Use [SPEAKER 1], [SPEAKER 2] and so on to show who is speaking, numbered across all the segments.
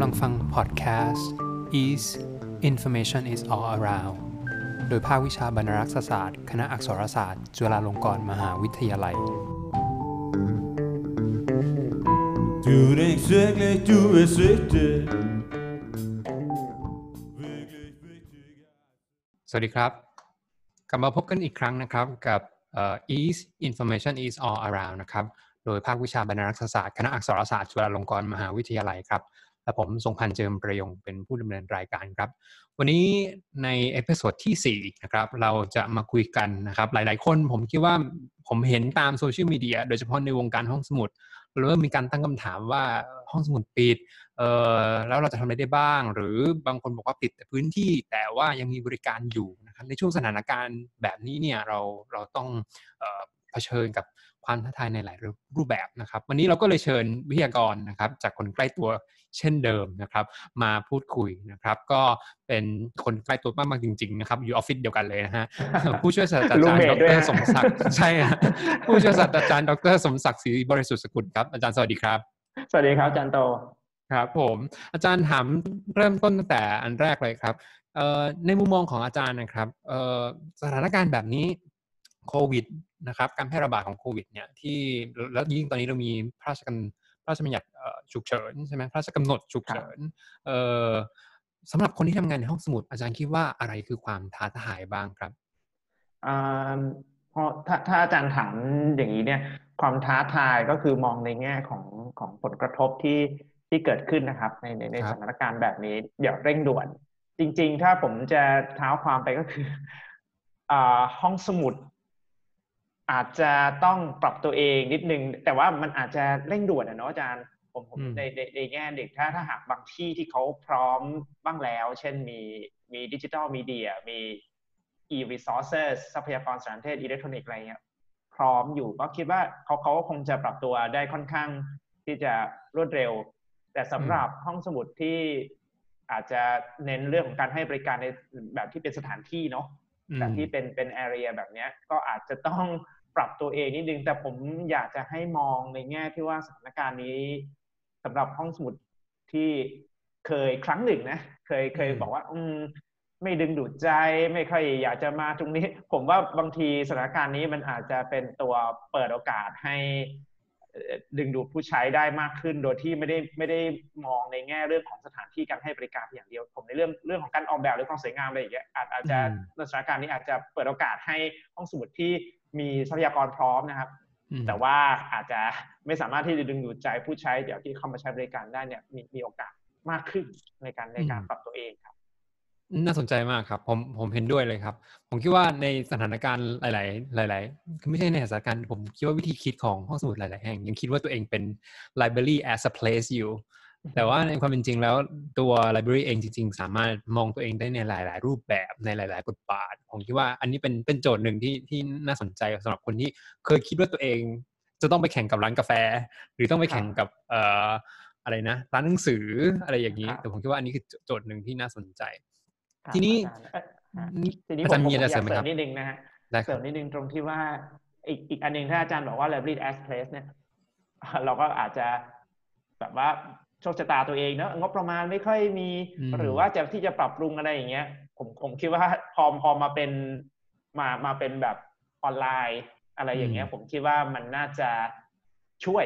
[SPEAKER 1] กำลังฟังพอดแคสต์ Is Information is all around โดยภาควิชาบรรณารักษศาสตร์ คณะอักษรศาสตร์ จุฬาลงกรณ์มหาวิทยาลัย
[SPEAKER 2] Du er ikke virkelig, du er svigtet.
[SPEAKER 1] สวัสดีครับ กลับมาพบกันอีกครั้งนะครับกับเอ่อ Is Information is all around นะครับ โดยภาควิชาบรรณารักษศาสตร์คณะอักษรศาสตร์จุฬาลงกรณ์มหาวิทยาลัยครับและผมทรงพันธ์เจิมประยงค์เป็นผู้ดำเนินรายการครับ วันนี้ใน episode ที่4นะครับเราจะมาคุยกันนะครับหลาย ๆ คนผมคิดว่าผมเห็นตามโซเชียลมีเดียโดยเฉพาะในวงการห้องสมุดเริ่มมีการตั้งคำถามว่าห้องสมุดปิดเออแล้วเราจะทำอะไรได้บ้าง หรือบางคนบอกว่าปิดแต่พื้นที่แต่ว่ายังมีบริการอยู่นะครับในช่วงสถานการณ์แบบนี้เนี่ยเราเราต้องเเผชิญกับ ความท้าทายในหลายรูปแบบนะครับ วันนี้เราก็เลยเชิญวิทยากรนะครับจากคนใกล้ตัวเช่นเดิมนะครับ มาพูดคุยนะครับ ก็เป็นคนใกล้ตัวมากๆจริง ๆ นะครับ อยู่ออฟฟิศเดียวกันเลยนะฮะผู้ช่วยศาสตราจารย์
[SPEAKER 3] Roommate
[SPEAKER 1] ด
[SPEAKER 3] ด้วย
[SPEAKER 1] ร
[SPEAKER 3] ฮะ
[SPEAKER 1] สมศักดิ์ใช่ฮะผู้ช่วยศาสตราจารย์ดรสมศักดิ์ศรีบริสุทธิ์สกุลครับอาจารย์สวัสดีครับ
[SPEAKER 3] สวัสดีครับอาจารย์โต
[SPEAKER 1] ครับผมอาจารย์ถามเริ่มต้นตั้งแต่อันแรกเลยครับเอ่อในมุมมองของอาจารย์นะครับเอ่อสถานการณ์แบบนี้โควิด นะครับการแพร่ระบาดของโควิดเนี่ยที่แล้วยิ่งตอนนี้เรามีพระราชกำพระราชบัญญัติเอ่อฉุกเฉินใช่ไหมพระราชกำหนดฉุกเฉินเอ่อสำหรับคนที่ทำงานในห้องสมุด อาจารย์คิดว่าอะไรคือความท้าทายบ้างครับ
[SPEAKER 3] อ่าเพราะถ้าถ้าอาจารย์ถามอย่างนี้เนี่ยความท้าทายก็คือมองในแง่ของของผลกระทบที่ที่เกิดขึ้นนะครับในในใน
[SPEAKER 1] ครับ
[SPEAKER 3] สถานการณ์แบบนี้อย่าเร่งด่วน จริง ๆ ถ้าผมจะเท้าความไปก็คืออ่าห้องสมุด อาจจะต้องปรับตัวเองนิดนึง แต่ว่ามันอาจจะเร่งด่วนนะเนาะอาจารย์ผมผม
[SPEAKER 1] อืม
[SPEAKER 3] ในในในแง่เด็กถ้าถ้าหากบางที่ที่เขาพร้อมบ้างแล้ว เช่นมีมีดิจิทัลมีเดียมี e-resources ทรัพยากรสารสนเทศอิเล็กทรอนิกส์อะไรเงี้ยพร้อมอยู่ก็คิดว่าเขาเขาก็คงจะปรับตัวได้ค่อนข้างที่จะรวดเร็ว แต่สำหรับห้องสมุดที่อาจจะเน้นเรื่องของการให้บริการในแบบที่เป็นสถานที่เนาะ
[SPEAKER 1] อืม
[SPEAKER 3] แบบที่เป็นเป็น area แบบเนี้ยก็อาจจะต้อง ปรับตัวเองนิดนึง แต่ผมอยากจะให้มองในแง่ที่ว่าสถานการณ์นี้สำหรับห้องสมุดที่เคยครั้งหนึ่งนะ เคยเคย
[SPEAKER 1] อืม
[SPEAKER 3] บอกว่า อืมไม่ดึงดูดใจไม่ค่อยอยากจะมาตรงนี้ ผมว่าบางทีสถานการณ์นี้มันอาจจะเป็นตัวเปิดโอกาสให้เอ่อดึงดูดผู้ใช้ได้มากขึ้น โดยที่ไม่ได้ไม่ได้มองในแง่เรื่องของสถานที่การให้บริการเพียงอย่างเดียว ผมในเรื่องเรื่องของการออกแบบหรือความสวยงามอะไรอย่างเงี้ยอาจอาจจะ
[SPEAKER 1] อืม
[SPEAKER 3] ในสถานการณ์นี้อาจจะเปิดโอกาสให้ห้องสมุดที่ มีทรัพยากรพร้อมนะครับ
[SPEAKER 1] อืม
[SPEAKER 3] แต่ว่าอาจจะไม่สามารถที่จะดึงดูดใจผู้ใช้เดี๋ยวที่เข้ามาใช้บริการได้เนี่ยมีมีโอกาสมากขึ้นในการในการปรับตัวเองครับ
[SPEAKER 1] น่าสนใจมากครับ ผมผมเห็นด้วยเลยครับ ผมคิดว่าในสถานการณ์หลาย ๆ หลาย ๆ คือไม่ใช่ในสถานการณ์ผมคิดว่าวิธีคิดของห้องสมุดหลาย ๆ แห่ง ยังคิดว่าตัวเองเป็น library as a place อยู่ แต่ว่าในความเป็นจริงแล้วตัว library เองจริง ๆ สามารถมองตัวเองได้ในหลาย ๆ รูปแบบในหลาย ๆ บทบาท ผมคิดว่าอันนี้เป็นเป็นโจทย์หนึ่งที่ที่น่าสนใจสำหรับคนที่เคยคิดว่าตัวเองจะต้องไปแข่งกับร้านกาแฟ หรือต้องไปแข่งกับเอ่ออะไรนะร้านหนังสืออะไรอย่างนี้
[SPEAKER 3] ครับ
[SPEAKER 1] แต่ผมคิดว่าอันนี้คือโจทย์หนึ่งที่น่าสนใจ
[SPEAKER 3] ครับ
[SPEAKER 1] ทีนี้
[SPEAKER 3] อาจารย์เอ่อฮะ
[SPEAKER 1] นี่
[SPEAKER 3] ทีนี้
[SPEAKER 1] อา
[SPEAKER 3] ผ
[SPEAKER 1] จาร
[SPEAKER 3] ม
[SPEAKER 1] ย์
[SPEAKER 3] ผม
[SPEAKER 1] มีอะไร
[SPEAKER 3] อยา
[SPEAKER 1] เสริ
[SPEAKER 3] ก
[SPEAKER 1] มไหม
[SPEAKER 3] เสริ
[SPEAKER 1] ครั
[SPEAKER 3] ม
[SPEAKER 1] บ
[SPEAKER 3] นิดนึงนะฮะ
[SPEAKER 1] ได้ค
[SPEAKER 3] เสริ
[SPEAKER 1] รับ
[SPEAKER 3] มนิดนึงตรงที่ว่าอีกอีกอันหนึ่งถ้าอาจารย์บอกว่า library as place เนี่ยเราก็อาจจะแบบว่า โชคชะตาตัวเองเนอะงบประมาณไม่ค่อยมี
[SPEAKER 1] อืม
[SPEAKER 3] หรือว่าจะที่จะปรับปรุงอะไรอย่างเงี้ย ผมผมคิดว่าพอพอมาเป็นมามาเป็นแบบออนไลน์อะไรอย่างเงี้ย ผมคิดว่ามันน่าจะช่วย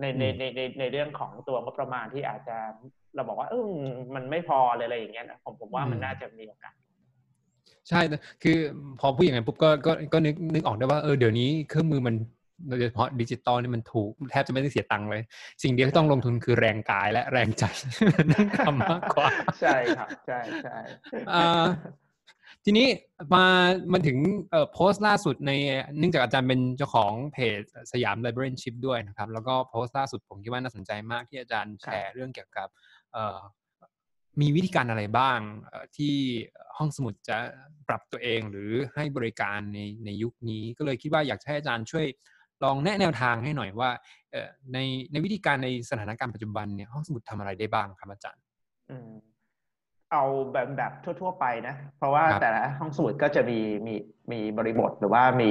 [SPEAKER 3] ในในในในในเรื่องของตัวงบประมาณที่อาจจะเราบอกว่าเออมันไม่พอเลยอะไรอย่างเงี้ยนะผมผมว่ามันน่าจะมีโอกาส
[SPEAKER 1] ใช่แต่คือพอพูดอย่างนั้นปุ๊บก็ก็ก็นึกนึกออกได้ว่าเออเดี๋ยวนี้เครื่องมือมัน โดยเฉพาะดิจิตอลนี่มันถูกแทบจะไม่ได้เสียตังค์เลย สิ่งเดียวที่ต้องลงทุนคือแรงกายและแรงใจนั่งทำมากกว่า
[SPEAKER 3] ใช่ครับ ใช่ใช่
[SPEAKER 1] อ่าทีนี้มามาถึงเอ่อโพสต์ล่าสุดในเนื่องจากอาจารย์เป็นเจ้าของเพจสยาม Librarianship ด้วยนะครับ แล้วก็โพสต์ล่าสุดผมคิดว่าน่าสนใจมากที่อาจารย์แชร์เรื่องเกี่ยวกับเอ่อมีวิธีการอะไรบ้างเอ่อที่ห้องสมุดจะปรับตัวเองหรือให้บริการในในยุคนี้ ก็เลยคิดว่าอยากจะให้อาจารย์ช่วย ลองแนะแนวทางให้หน่อยว่าเอ่อในในวิธีการในสถานการณ์ปัจจุบันเนี่ยห้องสมุดทำอะไรได้บ้างครับอาจารย์
[SPEAKER 3] อืมเอาแบบแบบทั่ว ๆ ไปนะ เพราะว่า
[SPEAKER 1] ครับ
[SPEAKER 3] แต่ละห้องสมุดก็จะมีมีมีบริบทหรือว่ามี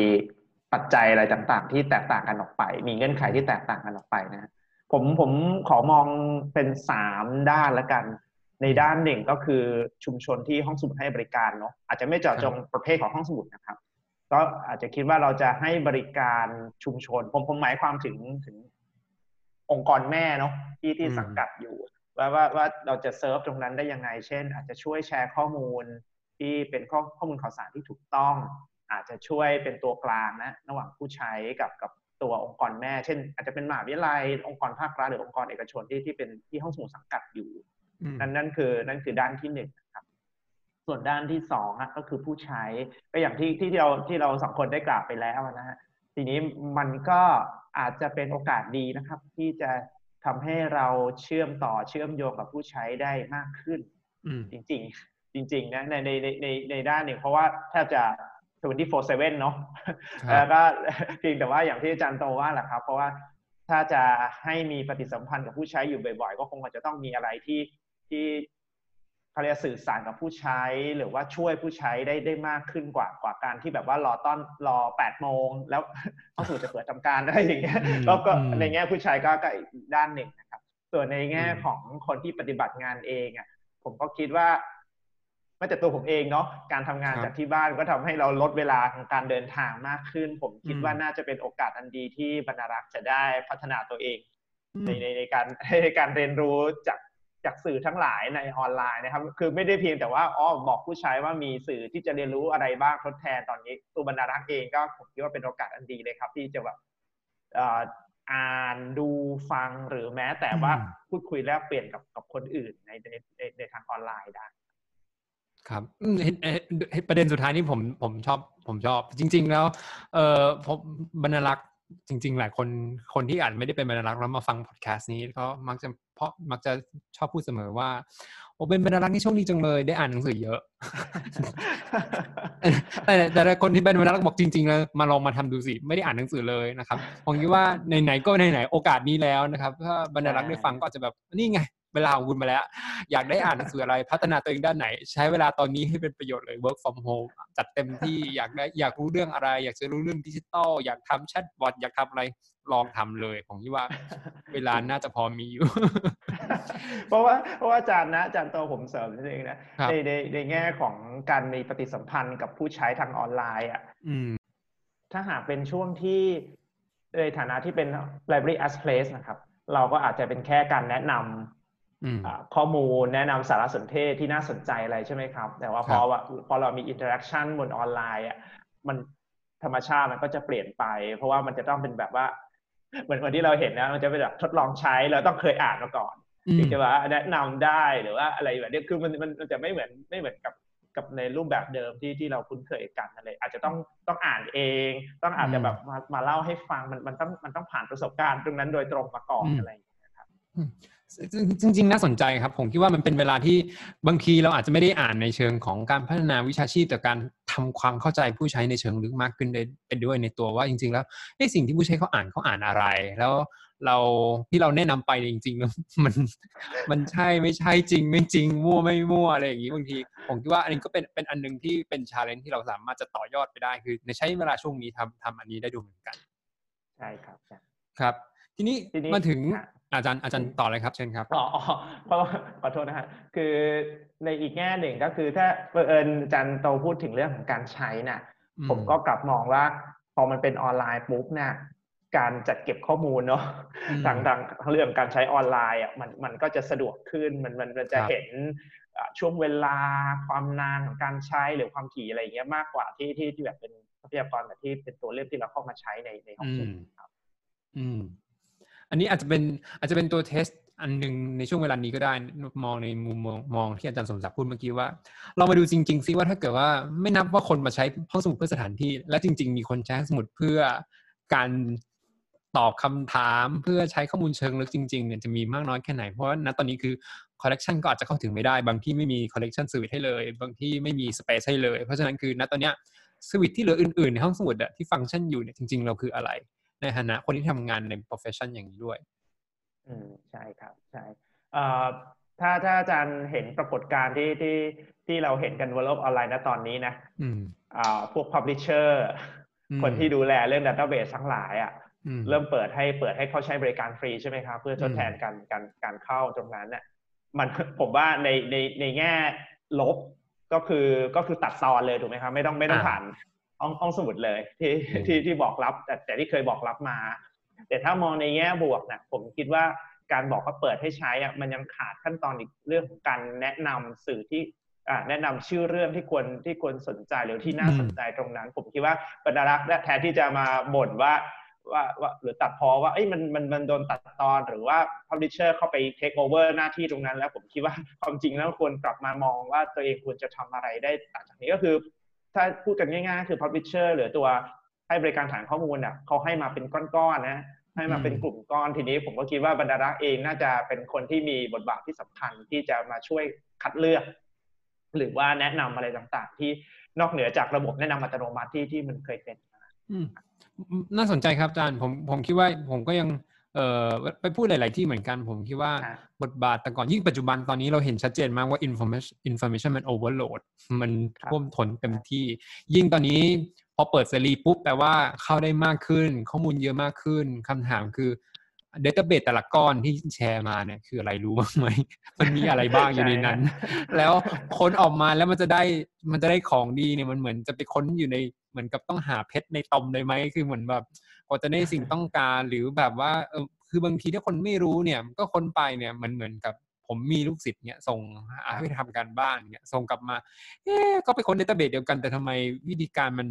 [SPEAKER 3] ปัจจัยอะไรต่างๆ ที่แตกต่างกันออกไป มีเงื่อนไขที่แตกต่างกันออกไปนะผผมผมขอมองเป็นสามด้านละกัน ในด้านหนึ่งก็คือชุมชนที่ห้องสมุดให้บริการเนาะอาจจะไม่เจาะจงประเภทของห้องสมุดนะครับ ก็อาจจะคิดว่าเราจะให้บริการชุมชน ผมผมหมายความถึงถึงองค์กรแม่เนาะที่ที่
[SPEAKER 1] อืม
[SPEAKER 3] สังกัดอยู่ ว่าว่าว่าเราจะเซิร์ฟตรงนั้นได้ยังไง เช่น อาจจะช่วยแชร์ข้อมูล ที่เป็นข้อข้อมูลข่าวสารที่ถูกต้อง อาจจะช่วยเป็นตัวกลางนะระหว่างผู้ใช้กับกับตัวองค์กรแม่ เช่น อาจจะเป็นมหาวิทยาลัยองค์กรภาครัฐหรือองค์กรเอกชนที่ที่เป็นที่ห้องสมุดสังกัดอยู่
[SPEAKER 1] อืม
[SPEAKER 3] นั่นนั่นคือนั่นคือด้านที่หนึ่งนะครับ ส่วนด้านที่สองอะก็คือผู้ใช้ก็อย่างที่ที่เราที่เราสองคนได้กล่าวไปแล้วนะฮะทีนี้มันก็อาจจะเป็นโอกาสดีนะครับ ที่จะทำให้เราเชื่อมต่อเชื่อมโยงกับผู้ใช้ได้มากขึ้น
[SPEAKER 1] อืม
[SPEAKER 3] จริง ๆ จริง ๆ นะในในในในในด้านหนึ่งเพราะว่าแทบจะ24/7เนาะ
[SPEAKER 1] ครับ
[SPEAKER 3] แล้วก็เพียงแต่ว่าอย่างที่อาจารย์โตว่าแหละครับ เพราะว่าถ้าจะให้มีปฏิสัมพันธ์กับผู้ใช้อยู่บ่อยๆ ก็คงอาจจะต้องมีอะไรที่ที่ เขาเรียกสื่อสารกับผู้ใช้หรือว่าช่วยผู้ใช้ได้ได้มากขึ้นกว่ากว่าการที่แบบว่ารอต้อนรอแปดโมงแล้วเอาสู่จะเปิดทำการได้อย่างเงี้ย
[SPEAKER 1] อืม
[SPEAKER 3] ก็ก็
[SPEAKER 1] อืม
[SPEAKER 3] ในแง่ผู้ใช้ก็ก็อีกด้านหนึ่งนะครับ ส่วนในแง่
[SPEAKER 1] อืม
[SPEAKER 3] ของคนที่ปฏิบัติงานเองอะผมก็คิดว่าไม่แต่ตัวผมเองเนาะการทำงาน
[SPEAKER 1] ครับ
[SPEAKER 3] จากที่บ้านก็ทำให้เราลดเวลาของการเดินทางมากขึ้น ผมคิด
[SPEAKER 1] อืม
[SPEAKER 3] ว่าน่าจะเป็นโอกาสอันดีที่บรรณารักษ์จะได้พัฒนาตัวเอง
[SPEAKER 1] อืม
[SPEAKER 3] ในในในการในการเรียนรู้จาก จากสื่อทั้งหลายในออนไลน์นะครับ คือไม่ได้เพียงแต่ว่าอ๋อบอกผู้ใช้ว่ามีสื่อที่จะเรียนรู้อะไรบ้างทดแทนตอนนี้ตัวบรรณารักษ์เองก็ผมคิดว่าเป็นโอกาสอันดีเลยครับ ที่จะแบบเอ่ออ่านดูฟังหรือแม้แต่ว่า
[SPEAKER 1] อืม
[SPEAKER 3] พูดคุยแลกเปลี่ยนกับกับคนอื่นในในในในทางออนไลน์ได้
[SPEAKER 1] ครับอืมเห็นเอ่อเห็นประเด็นสุดท้ายนี่ผมผมชอบผมชอบ จริง ๆ แล้ว เออผมบรรณารักษ์จริง ๆ หลายคนคนที่อาจไม่ได้เป็นบรรณารักษ์แล้วมาฟังพอดแคสต์นี้ก็มักจะเพ ราะมักจะชอบพูดเสมอว่า โอ้เป็นบรรณารักษ์นี่โชคดีจังเลย ได้อ่านหนังสือเยอะ แต่แต่ละคนที่เป็นบรรณารักษ์บอกจริงๆแล้วมาลองมาทำดูสิไม่ได้อ่านหนังสือเลยนะครับผมคิดว่าไหนๆก็ไหนๆโอกาสนี้แล้วนะครับ ถ้าบรรณารักษ์ได้ฟังก็อาจจะแบบนี่ไง เวลาของคุณมาแล้ว อยากได้อ่านหนังสืออะไรพัฒนาตัวเองด้านไหน ใช้เวลาตอนนี้ให้เป็นประโยชน์เลย work from home จัดเต็มที่อยากได้อยากรู้เรื่องอะไร อยากจะรู้เรื่องดิจิตอลอยากทำแชทบอทอยากทำอะไรลองทำเลย ผมคิดว่าเวลาน่าจะพอมีอยู่
[SPEAKER 3] เพราะว่าเพราะว่าอาจารย์นะอาจารย์โตผมเสริมนิดนึงนะครับในในในแง่ของการมีปฏิสัมพันธ์กับผู้ใช้ทางออนไลน์อะ
[SPEAKER 1] อืม
[SPEAKER 3] ถ้าหากเป็นช่วงที่ในฐานะที่เป็น library as place นะครับ เราก็อาจจะเป็นแค่การแนะนำ
[SPEAKER 1] อืม
[SPEAKER 3] อ่า ข้อมูลแนะนำสารสนเทศที่น่าสนใจอะไรใช่ไหมครับ แต่ว่า
[SPEAKER 1] ค
[SPEAKER 3] พ
[SPEAKER 1] รั
[SPEAKER 3] อบว่าพอเรามี interaction บนออนไลน์อะมันธรรมชาติมันก็จะเปลี่ยนไป เพราะว่ามันจะต้องเป็นแบบว่า เหมือนเหมือนที่เราเห็นนะมันจะเป็นแบบทดลองใช้เราต้องเคยอ่านมาก่อน
[SPEAKER 1] อืม
[SPEAKER 3] ถึงจะว่าแนะนำได้หรือว่าอะไรแบบนี้คือมันมันมันจะไม่เหมือนไม่เหมือนกับกับในรูปแบบเดิมที่ที่เราคุ้นเคยกันอะไรอาจจะต้องต้องอ่านเอง ต้องอาจจะแบบมามาเล่าให้ฟังมันมันต้องมันต้องผ่านประสบการณ์ตรงนั้นโดยตรงมาก่อน
[SPEAKER 1] อืม
[SPEAKER 3] อะไรอย่างเงี้ยครับ
[SPEAKER 1] จริง ๆ น่าสนใจครับ ผมคิดว่ามันเป็นเวลาที่บางทีเราอาจจะไม่ได้อ่านในเชิงของการพัฒนาวิชาชีพ แต่การทำความเข้าใจผู้ใช้ในเชิงลึกมากขึ้นได้ไปด้วยในตัวว่าจริง ๆ แล้วไอ้สิ่งที่ผู้ใช้เขาอ่านเขาอ่านอะไร แล้วเราที่เราแนะนำไปเนี่ยจริงๆแล้วมันมันใช่ไม่ใช่จริง ไม่จริงมั่วไม่มั่วอะไรอย่างนี้บางที ผมคิดว่าอันนี้ก็เป็นเป็นอันหนึงที่เป็นชาเลนจ์ที่เราสามารถจะต่อยอดไปได้คือในใช้เวลาช่วงนี้ทำทำอันนี้ได้ดูเหมือนกัน
[SPEAKER 3] ใช่ครับใช่
[SPEAKER 1] ครับทีนี้
[SPEAKER 3] ทีนี้
[SPEAKER 1] มาถึง
[SPEAKER 3] อะ
[SPEAKER 1] อาจารย์อาจารย์ต่อเลยครับเชิญครับ
[SPEAKER 3] อ๋ออ๋อเพราะว่าขอโทษนะฮะคือในอีกแง่หนึ่งก็คือถ้าเผอิญอาจันโตพูดถึงเรื่องของการใช้น่ะ
[SPEAKER 1] อืม
[SPEAKER 3] ผมก็กลับมองว่าพอมันเป็นออนไลน์ปุ๊บเนี่ยการจัดเก็บข้อมูลเนาะ
[SPEAKER 1] อืม
[SPEAKER 3] ทางทางทางเรื่องการใช้ออนไลน์อะมันมันก็จะสะดวกขึ้นมันมันมันจะ
[SPEAKER 1] ครับ
[SPEAKER 3] เห็นอะช่วงเวลาความนานของการใช้หรือความถี่อะไรอย่างเงี้ยมากกว่าที่ที่ที่แบบเป็นทรัพยากรแบบที่เป็นตัวเลือกที่เราเข้ามาใช้ในในห้องสมุดครับ
[SPEAKER 1] อืม อันนี้อาจจะเป็นอาจจะเป็นตัวเทสอันหนึ่งในช่วงเวลานี้ก็ได้มองในมุมมองมองที่อาจารย์สมศักดิ์พูดเมื่อกี้ว่า เรามาดูจริง ๆ ซิว่าถ้าเกิดว่าไม่นับว่าคนมาใช้ห้องสมุดเพื่อสถานที่ และจริง ๆ มีคนใช้ห้องสมุดเพื่อการตอบคำถามเพื่อใช้ข้อมูลเชิงลึกจริงๆเนี่ยจะมีมากน้อยแค่ไหน เพราะว่าณตอนนี้คือคอลเลกชันก็อาจจะเข้าถึงไม่ได้ บางที่ไม่มี collection service ให้เลย บางที่ไม่มี space ให้เลย เพราะฉะนั้นคือณตอนเนี้ยสวิตที่เหลืออื่นๆ ในห้องสมุดอะที่ฟังก์ชันอยู่เนี่ยจริง ๆ เราคืออะไร ในฐานะคนที่ทำงานใน profession อย่างนี้ด้วย
[SPEAKER 3] อืมใช่ครับใช่เอ่อถ้าถ้าอาจารย์เห็นปรากฏการณ์ที่ที่ที่เราเห็นกันบนโลกออนไลน์ณตอนนี้นะ
[SPEAKER 1] อืม
[SPEAKER 3] อ่าพวก publisher
[SPEAKER 1] อืม
[SPEAKER 3] คนที่ดูแลเรื่อง database ทั้งหลายอะ
[SPEAKER 1] อืม
[SPEAKER 3] เริ่มเปิดให้เปิดให้เขาใช้บริการฟรีใช่ไหมครับ เพื่อทดแทน
[SPEAKER 1] อืม
[SPEAKER 3] การการการเข้าตรงนั้นเนี่ยมันผมว่าในในในแง่ลบก็คือก็คือตัดตอนเลยถูกไหมครับ ไม่ต้องไม่ต้องผ่าน ห้องห้องสมุดเลยที่ที่ที่บอกรับแต่แต่ที่เคยบอกรับมา แต่ถ้ามองในแง่บวกนะผมคิดว่าการบอกว่าเปิดให้ใช้อะมันยังขาดขั้นตอนอีกเรื่องของการแนะนำสื่อที่อ่าแนะนำชื่อเรื่องที่ควรที่ควรสนใจหรือที่น่า
[SPEAKER 1] อืม
[SPEAKER 3] สนใจตรงนั้น ผมคิดว่าบรรดารักษ์และแทนที่จะมาบ่นว่าว่าว่าหรือตัดพอว่าเอ้ยมันมันมันโดนตัดตอนหรือว่า publisher เข้าไป take over หน้าที่ตรงนั้น แล้วผมคิดว่าความจริงแล้วควรกลับมามองว่าตัวเองควรจะทำอะไรได้ต่างจากนี้ก็คือ ถ้าพูดกันง่ายๆ คือ publisher หรือตัวให้บริการฐานข้อมูลอะเขาให้มาเป็นก้อนๆนะให้มาเป็นกลุ่มก้อนทีนี้ ผมก็คิดว่าบรรดารักษ์เองน่าจะเป็นคนที่มีบทบาทที่สำคัญที่จะมาช่วยคัดเลือก หรือว่าแนะนำอะไรต่างๆ ที่นอกเหนือจากระบบแนะนำอัตโนมัติที่ที่มันเคยเป็น
[SPEAKER 1] น่าสนใจครับอาจารย์ผมผมคิดว่าผมก็ยัง เอ่อไปพูดหลาย ๆ ที่เหมือนกันผมคิดว่า
[SPEAKER 3] ครับ
[SPEAKER 1] บทบาทแต่ก่อนยิ่งปัจจุบันตอนนี้เราเห็นชัดเจนมากว่า information information มัน overload มัน
[SPEAKER 3] ครับ
[SPEAKER 1] ท่วมท้นเต็มที่ ยิ่งตอนนี้พอเปิดเสรีปุ๊บแปลว่าเข้าได้มากขึ้น ข้อมูลเยอะมากขึ้นคำถามคือ database แต่ละก้อนที่แชร์มาเนี่ยคืออะไรรู้บ้างไหม มันมีอะไรบ้างอยู่ในนั้น แล้วค้นออกมาแล้วมันจะได้มันจะได้ของดีเนี่ยมันเหมือนจะไปค้นอยู่ในเหมือนกับต้องหาเพชรในตมเลยไหมคือเหมือนแบบ กว่าจะได้สิ่งต้องการหรือแบบว่าเออคือบางทีถ้าคนไม่รู้เนี่ยก็ค้นไปเนี่ยมันเหมือนกับผมมีลูกศิษย์เนี่ยส่งให้ทำการบ้านเนี่ยส่งกลับมาเอ๊ก็ไปค้น database เดียวกัน แต่ทำไมวิธีการมัน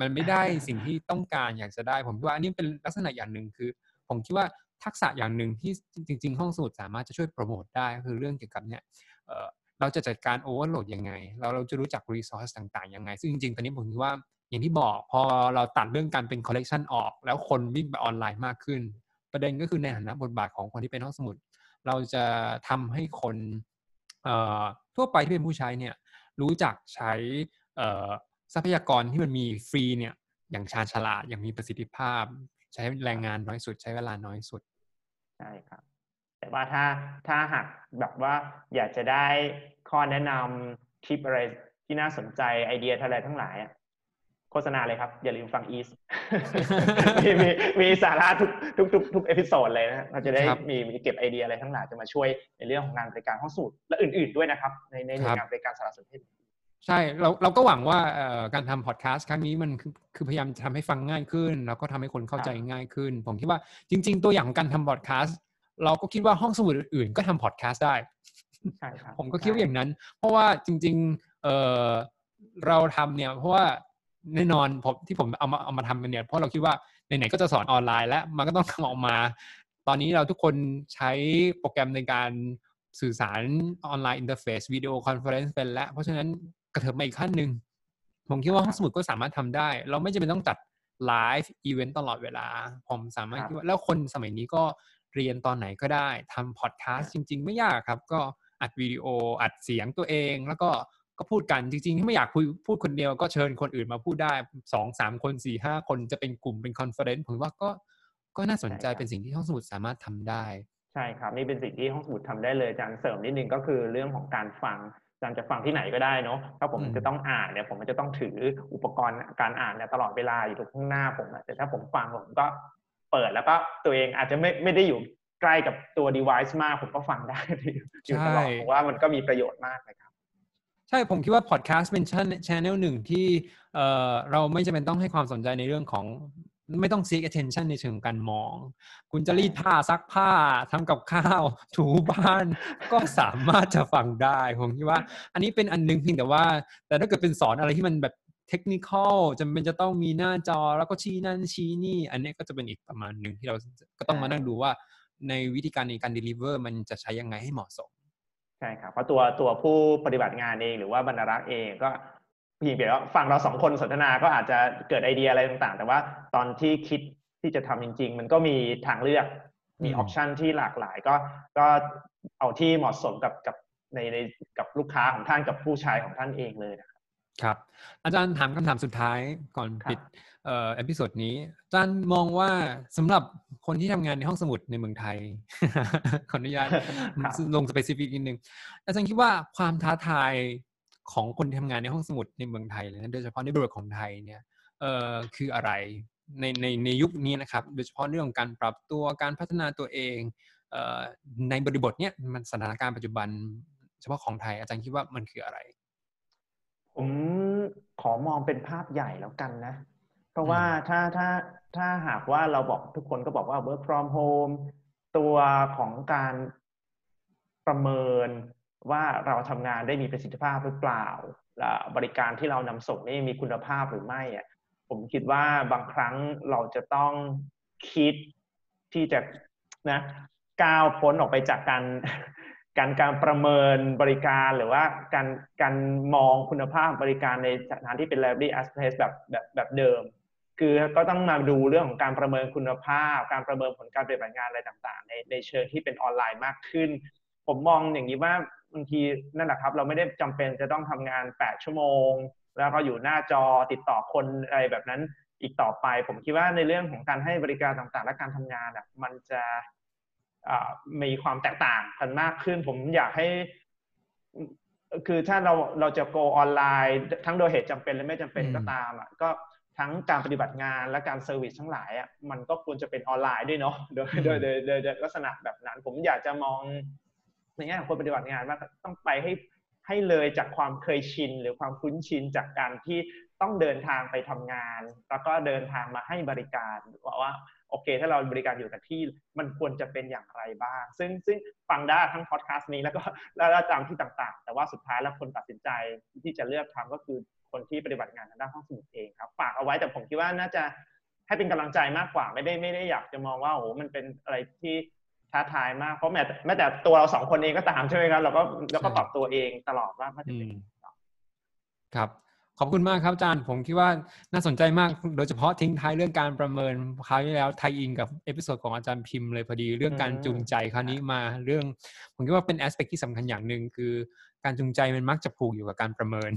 [SPEAKER 1] มันไม่ได้สิ่งที่ต้องการอยากจะได้ ผมคิดว่าอันนี้เป็นลักษณะอย่างหนึ่งคือ ผมคิดว่าทักษะอย่างหนึ่งที่จริง ๆ ห้องสมุดสามารถจะช่วยโปรโมทได้ก็คือเรื่องเกี่ยวกับเนี่ยเอ่อเราจะจัดการ overload ยังไง เราเราจะรู้จัก resource ต่างๆยังไง ซึ่งจริงๆ ตอนนี้ผมคิดว่า อย่างที่บอกพอเราตัดเรื่องการเป็นคอลเลกชันออก แล้วคนวิ่งไปออนไลน์มากขึ้น ประเด็นก็คือในฐานะบทบาทของคนที่เป็นห้องสมุด เราจะทำให้คนทั่วไปที่เป็นผู้ใช้เนี่ยรู้จักใช้ทรัพยากรที่มันมีฟรีเนี่ยอย่างชาญฉลาดอย่างมีประสิทธิภาพ ใช้แรงงานน้อยสุด ใช้เวลาน้อยสุด
[SPEAKER 3] ใช่ครับ แต่ว่าถ้าถ้าหากแบบว่าอยากจะได้ข้อแนะนำทิปอะไรที่น่าสนใจไอเดียอะไรทั้งหลายอะ โฆษณาเลยครับ อย่าลืมฟังอีสมีมีมีสาระทุกทุกทุกทุก episode เลยนะเราจะได้
[SPEAKER 1] ครับ
[SPEAKER 3] มีมีเก็บไอเดียอะไรทั้งหลายจะมาช่วยในเรื่องของงานบริการห้องสมุดและอื่น ๆด้วยนะครับ ในในหน่วยงานบริการสารสนเทศ
[SPEAKER 1] ใช่เราเราก็หวังว่าเอ่อการทำพอดแคสต์ครั้งนี้มันคือคือพยายามจะทำให้ฟังง่ายขึ้น แล้วก็ทำให้คนเข้าใจง่ายขึ้น ผมคิดว่าจริง ๆ ตัวอย่างของการทำพอดแคสต์เราก็คิดว่าห้องสมุดอื่นๆ ก็ทำพอดแคสต์ได้
[SPEAKER 3] ใช่ครับ
[SPEAKER 1] ผมก็คิดว่าอย่างนั้น เพราะว่าจริง ๆเออเราทำเนี่ยเพราะว่า แน่นอนผมที่ผมเอามาเอามาทำกันเนี่ยเพราะเราคิดว่าไหนๆก็จะสอนออนไลน์ แล้วมันก็ต้องทำออกมา ตอนนี้เราทุกคนใช้โปรแกรมในการสื่อสารออนไลน์ interface video conference เป็นแล้ว เพราะฉะนั้นกระเถิบมาอีกขั้นหนึ่งผมคิดว่าห้องสมุดก็สามารถทำได้ เราไม่จำเป็นต้องจัด live event ตลอดเวลา ผมสามารถ
[SPEAKER 3] คิ
[SPEAKER 1] ดว่าแล้วคนสมัยนี้ก็เรียนตอนไหนก็ได้ทำพอดแคสต์จริง ๆ ไม่ยากครับ ก็อัดวิดีโออัดเสียงตัวเอง แล้วก็ ก็พูดกันจริงๆถ้าไม่อยากคุยพูดคนเดียวก็เชิญคนอื่นมาพูดได้สองสามคนสี่ห้าคนจะเป็นกลุ่มเป็น conference ผมว่าก็ก็น่าสนใจ
[SPEAKER 3] ใช่ครับ
[SPEAKER 1] เป็นสิ่งที่ห้องสมุดสามารถทำได้
[SPEAKER 3] ใช่ครับนี่เป็นสิ่งที่ห้องสมุดทำได้เลยอาจารย์เสริมนิดนึงก็คือเรื่องของการฟังอาจารย์จะฟังที่ไหนก็ได้เนาะถ้าผม
[SPEAKER 1] อืม
[SPEAKER 3] จะต้องอ่านเนี่ยผมจะต้องถืออุปกรณ์การอ่านเนี่ยตลอดเวลาอยู่ตรงข้างหน้าผมอะแต่ถ้าผมฟังผมก็เปิดแล้วก็ตัวเองอาจจะไม่ไม่ได้อยู่ใกล้กับตัว device มากผมก็ฟังได้อยู่ตลอด
[SPEAKER 1] ใช่
[SPEAKER 3] ผมว่ามันก็มีประโยชน์มากเลยครับ
[SPEAKER 1] ใช่ผมคิดว่าพอดแคสต์เป็นช่องหนึ่งที่เอ่อเราไม่จำเป็นต้องให้ความสนใจในเรื่องของไม่ต้อง seek attention ในเชิงการมอง คุณจะรีดผ้าซักผ้าทำกับข้าว ถูบ้าน ก็สามารถจะฟังได้ ผมคิดว่า อันนี้เป็นอันหนึงเพียงแต่ว่า แต่ถ้าเกิดเป็นสอนอะไรที่มันแบบเทคนิคอลจำเป็นจะต้องมีหน้าจอแล้วก็ชี้นั่นชี้นี่ อันนี้ก็จะเป็นอีกประมาณหนึ่งที่เราก็ต้องมานั่งดูว่าในวิธีการในการ deliver มันจะใช้ยังไงให้เหมาะสม
[SPEAKER 3] ใช่ครับเพราะตัวตัวผู้ปฏิบัติงานเองหรือว่าบรรณารักษ์เองก็เพียงแต่ว่าฟังเราสองคนสนทนาก็อาจจะเกิดไอเดียอะไรต่างๆ แต่ว่าตอนที่คิดที่จะทำจริง ๆ มันก็มีทางเลือกมี
[SPEAKER 1] อื
[SPEAKER 3] อ
[SPEAKER 1] ม
[SPEAKER 3] อปชันที่หลากหลายก็ก็เอาที่เหมาะสมกับกับในในกับลูกค้าของท่านกับผู้ใช้ของท่านเองเลยนะ ครับ
[SPEAKER 1] ครับ อาจารย์ถามคำถามสุดท้ายก่อน
[SPEAKER 3] ครับ
[SPEAKER 1] ปิดเอ่อ episode นี้ อาจารย์มองว่าสำหรับคนที่ทำงานในห้องสมุดในเมืองไทย ขออนุญาต
[SPEAKER 3] ครับ
[SPEAKER 1] ลง specific นิดนึง อาจารย์คิดว่าความท้าทายของคนที่ทำงานในห้องสมุดในเมืองไทยเลยนะโดยเฉพาะในบริบทของไทยเนี่ยเอ่อคืออะไรในในในยุคนี้นะครับ โดยเฉพาะเรื่องของการปรับตัวการพัฒนาตัวเองเอ่อในบริบทเนี้ยมันสถานการณ์ปัจจุบัน เฉพาะของไทยอาจารย์คิดว่ามันคืออะไร
[SPEAKER 3] ผมขอมองเป็นภาพใหญ่แล้วกันนะ เพราะว่าถ้าถ้าถ้าหากว่าเราบอกทุกคนก็บอกว่า work from home ตัวของการประเมินว่าเราทำงานได้มีประสิทธิภาพหรือเปล่าและบริการที่เรานำส่งนี่มีคุณภาพหรือไม่อะผมคิดว่าบางครั้งเราจะต้องคิดที่จะนะก้าวพ้นออกไปจากการ การการประเมินบริการหรือว่าการการมองคุณภาพบริการในสถานที่เป็น library as place แบบแบบแบบเดิม คือก็ต้องมาดูเรื่องของการประเมินคุณภาพ การประเมินผลการปฏิบัติงานอะไรต่างๆ ในในเชิงที่เป็นออนไลน์มากขึ้น ผมมองอย่างนี้ว่าบางทีนั่นแหละครับเราไม่ได้จำเป็นจะต้องทำงาน 8 ชั่วโมง แล้วก็อยู่หน้าจอติดต่อคนอะไรแบบนั้นอีกต่อไป ผมคิดว่าในเรื่องของการให้บริการต่างๆ และการทำงานอะมันจะ มีความแตกต่างกันมากขึ้น ผมอยากให้ คือถ้าเราเราจะ go online ทั้งโดยเหตุจำเป็นและไม่จำเป็นก็ตามอะก็ทั้งการปฏิบัติงานและการ service ทั้งหลายอะมันก็ควรจะเป็นออนไลน์ด้วยเนาะโดยโดยโดยโดยลักษณะแบบนั้น ผมอยากจะมองในแง่ของคนปฏิบัติงานว่าต้องไปให้ให้เลยจากความเคยชิน หรือความคุ้นชินจากการที่ต้องเดินทางไปทำงาน แล้วก็เดินทางมาให้บริการว่าว่า โอเค ถ้าเราบริการอยู่กับที่มันควรจะเป็นอย่างไรบ้าง ซึ่งซึ่งฟังได้ทั้งพอดแคสต์นี้แล้วก็แล้วตามที่ต่างๆ แต่ว่าสุดท้ายแล้วคนตัดสินใจที่จะเลือกทำก็คือคนที่ปฏิบัติงานทางด้านห้องสมุดเองครับฝากเอาไว้แต่ผมคิดว่าน่าจะให้เป็นกำลังใจมากกว่าไม่ได้ไม่ได้อยากจะมองว่าโอ้โหมันเป็นอะไรที่ท้าทายมากเพราะแม้แม้แต่ตัวเราสองคนเองก็ตามใช่ไหมครับเราก็เราก็ปรับตัวเองตลอดว่ามันจะเป็น
[SPEAKER 1] ครับ ขอบคุณมากครับอาจารย์ ผมคิดว่าน่าสนใจมาก โดยเฉพาะทิ้งท้ายเรื่องการประเมินคราวที่แล้ว tie-in กับ episode ของอาจารย์พิมพ์เลยพอดีเรื่องการจูงใจคราวนี้มาเรื่อง ผมคิดว่าเป็น aspect ที่สำคัญอย่างหนึ่งคือ การจูงใจมันมักจะผูกอยู่กับการประเมิน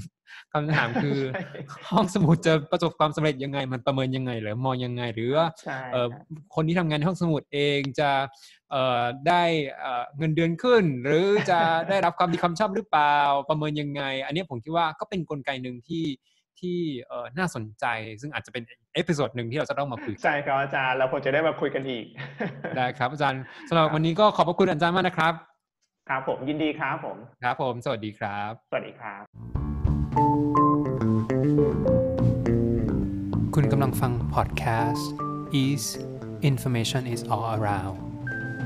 [SPEAKER 1] คำถามคือ ห้องสมุดจะประสบความสำเร็จยังไง มันประเมินยังไง หรือมองยังไง หรือว่าคนที่ทำงานในห้องสมุดเองจะได้เงินเดือนขึ้น หรือจะได้รับความดีความชอบหรือเปล่าประเมินยังไง อันนี้ผมคิดว่าก็เป็นกลไกหนึ่งที่ที่น่าสนใจ ซึ่งอาจจะเป็น episode หนึ่งที่เราจะต้องมาคุย
[SPEAKER 3] ใช่ครับอาจารย์เราควรจะได้มาคุยกันอีก
[SPEAKER 1] ได้ครับอาจารย์สำหรับวันนี้ก็ขอบพระคุณอาจารย์มากนะครับ
[SPEAKER 3] ครับผมยินดีครับผม
[SPEAKER 1] ครับผม สวัสดีครับ
[SPEAKER 3] สวัสดีครับ
[SPEAKER 1] คุณกำลังฟังพอดแคสต์ Ease Information is all around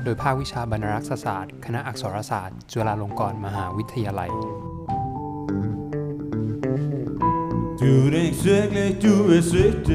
[SPEAKER 1] โดยภาควิชาบรรณารักษศาสตร์ คณะอักษรศาสตร์ จุฬาลงกรณ์มหาวิทยาลัย
[SPEAKER 2] Du er ikke svært, du er sødt